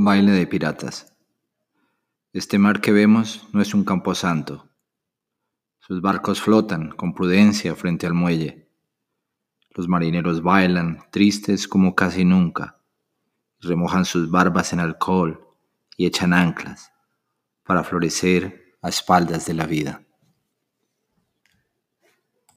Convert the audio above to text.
Baile de piratas. Este mar que vemos no es un camposanto. Sus barcos flotan con prudencia frente al muelle. Los marineros bailan, tristes como casi nunca, remojan sus barbas en alcohol y echan anclas para florecer a espaldas de la vida.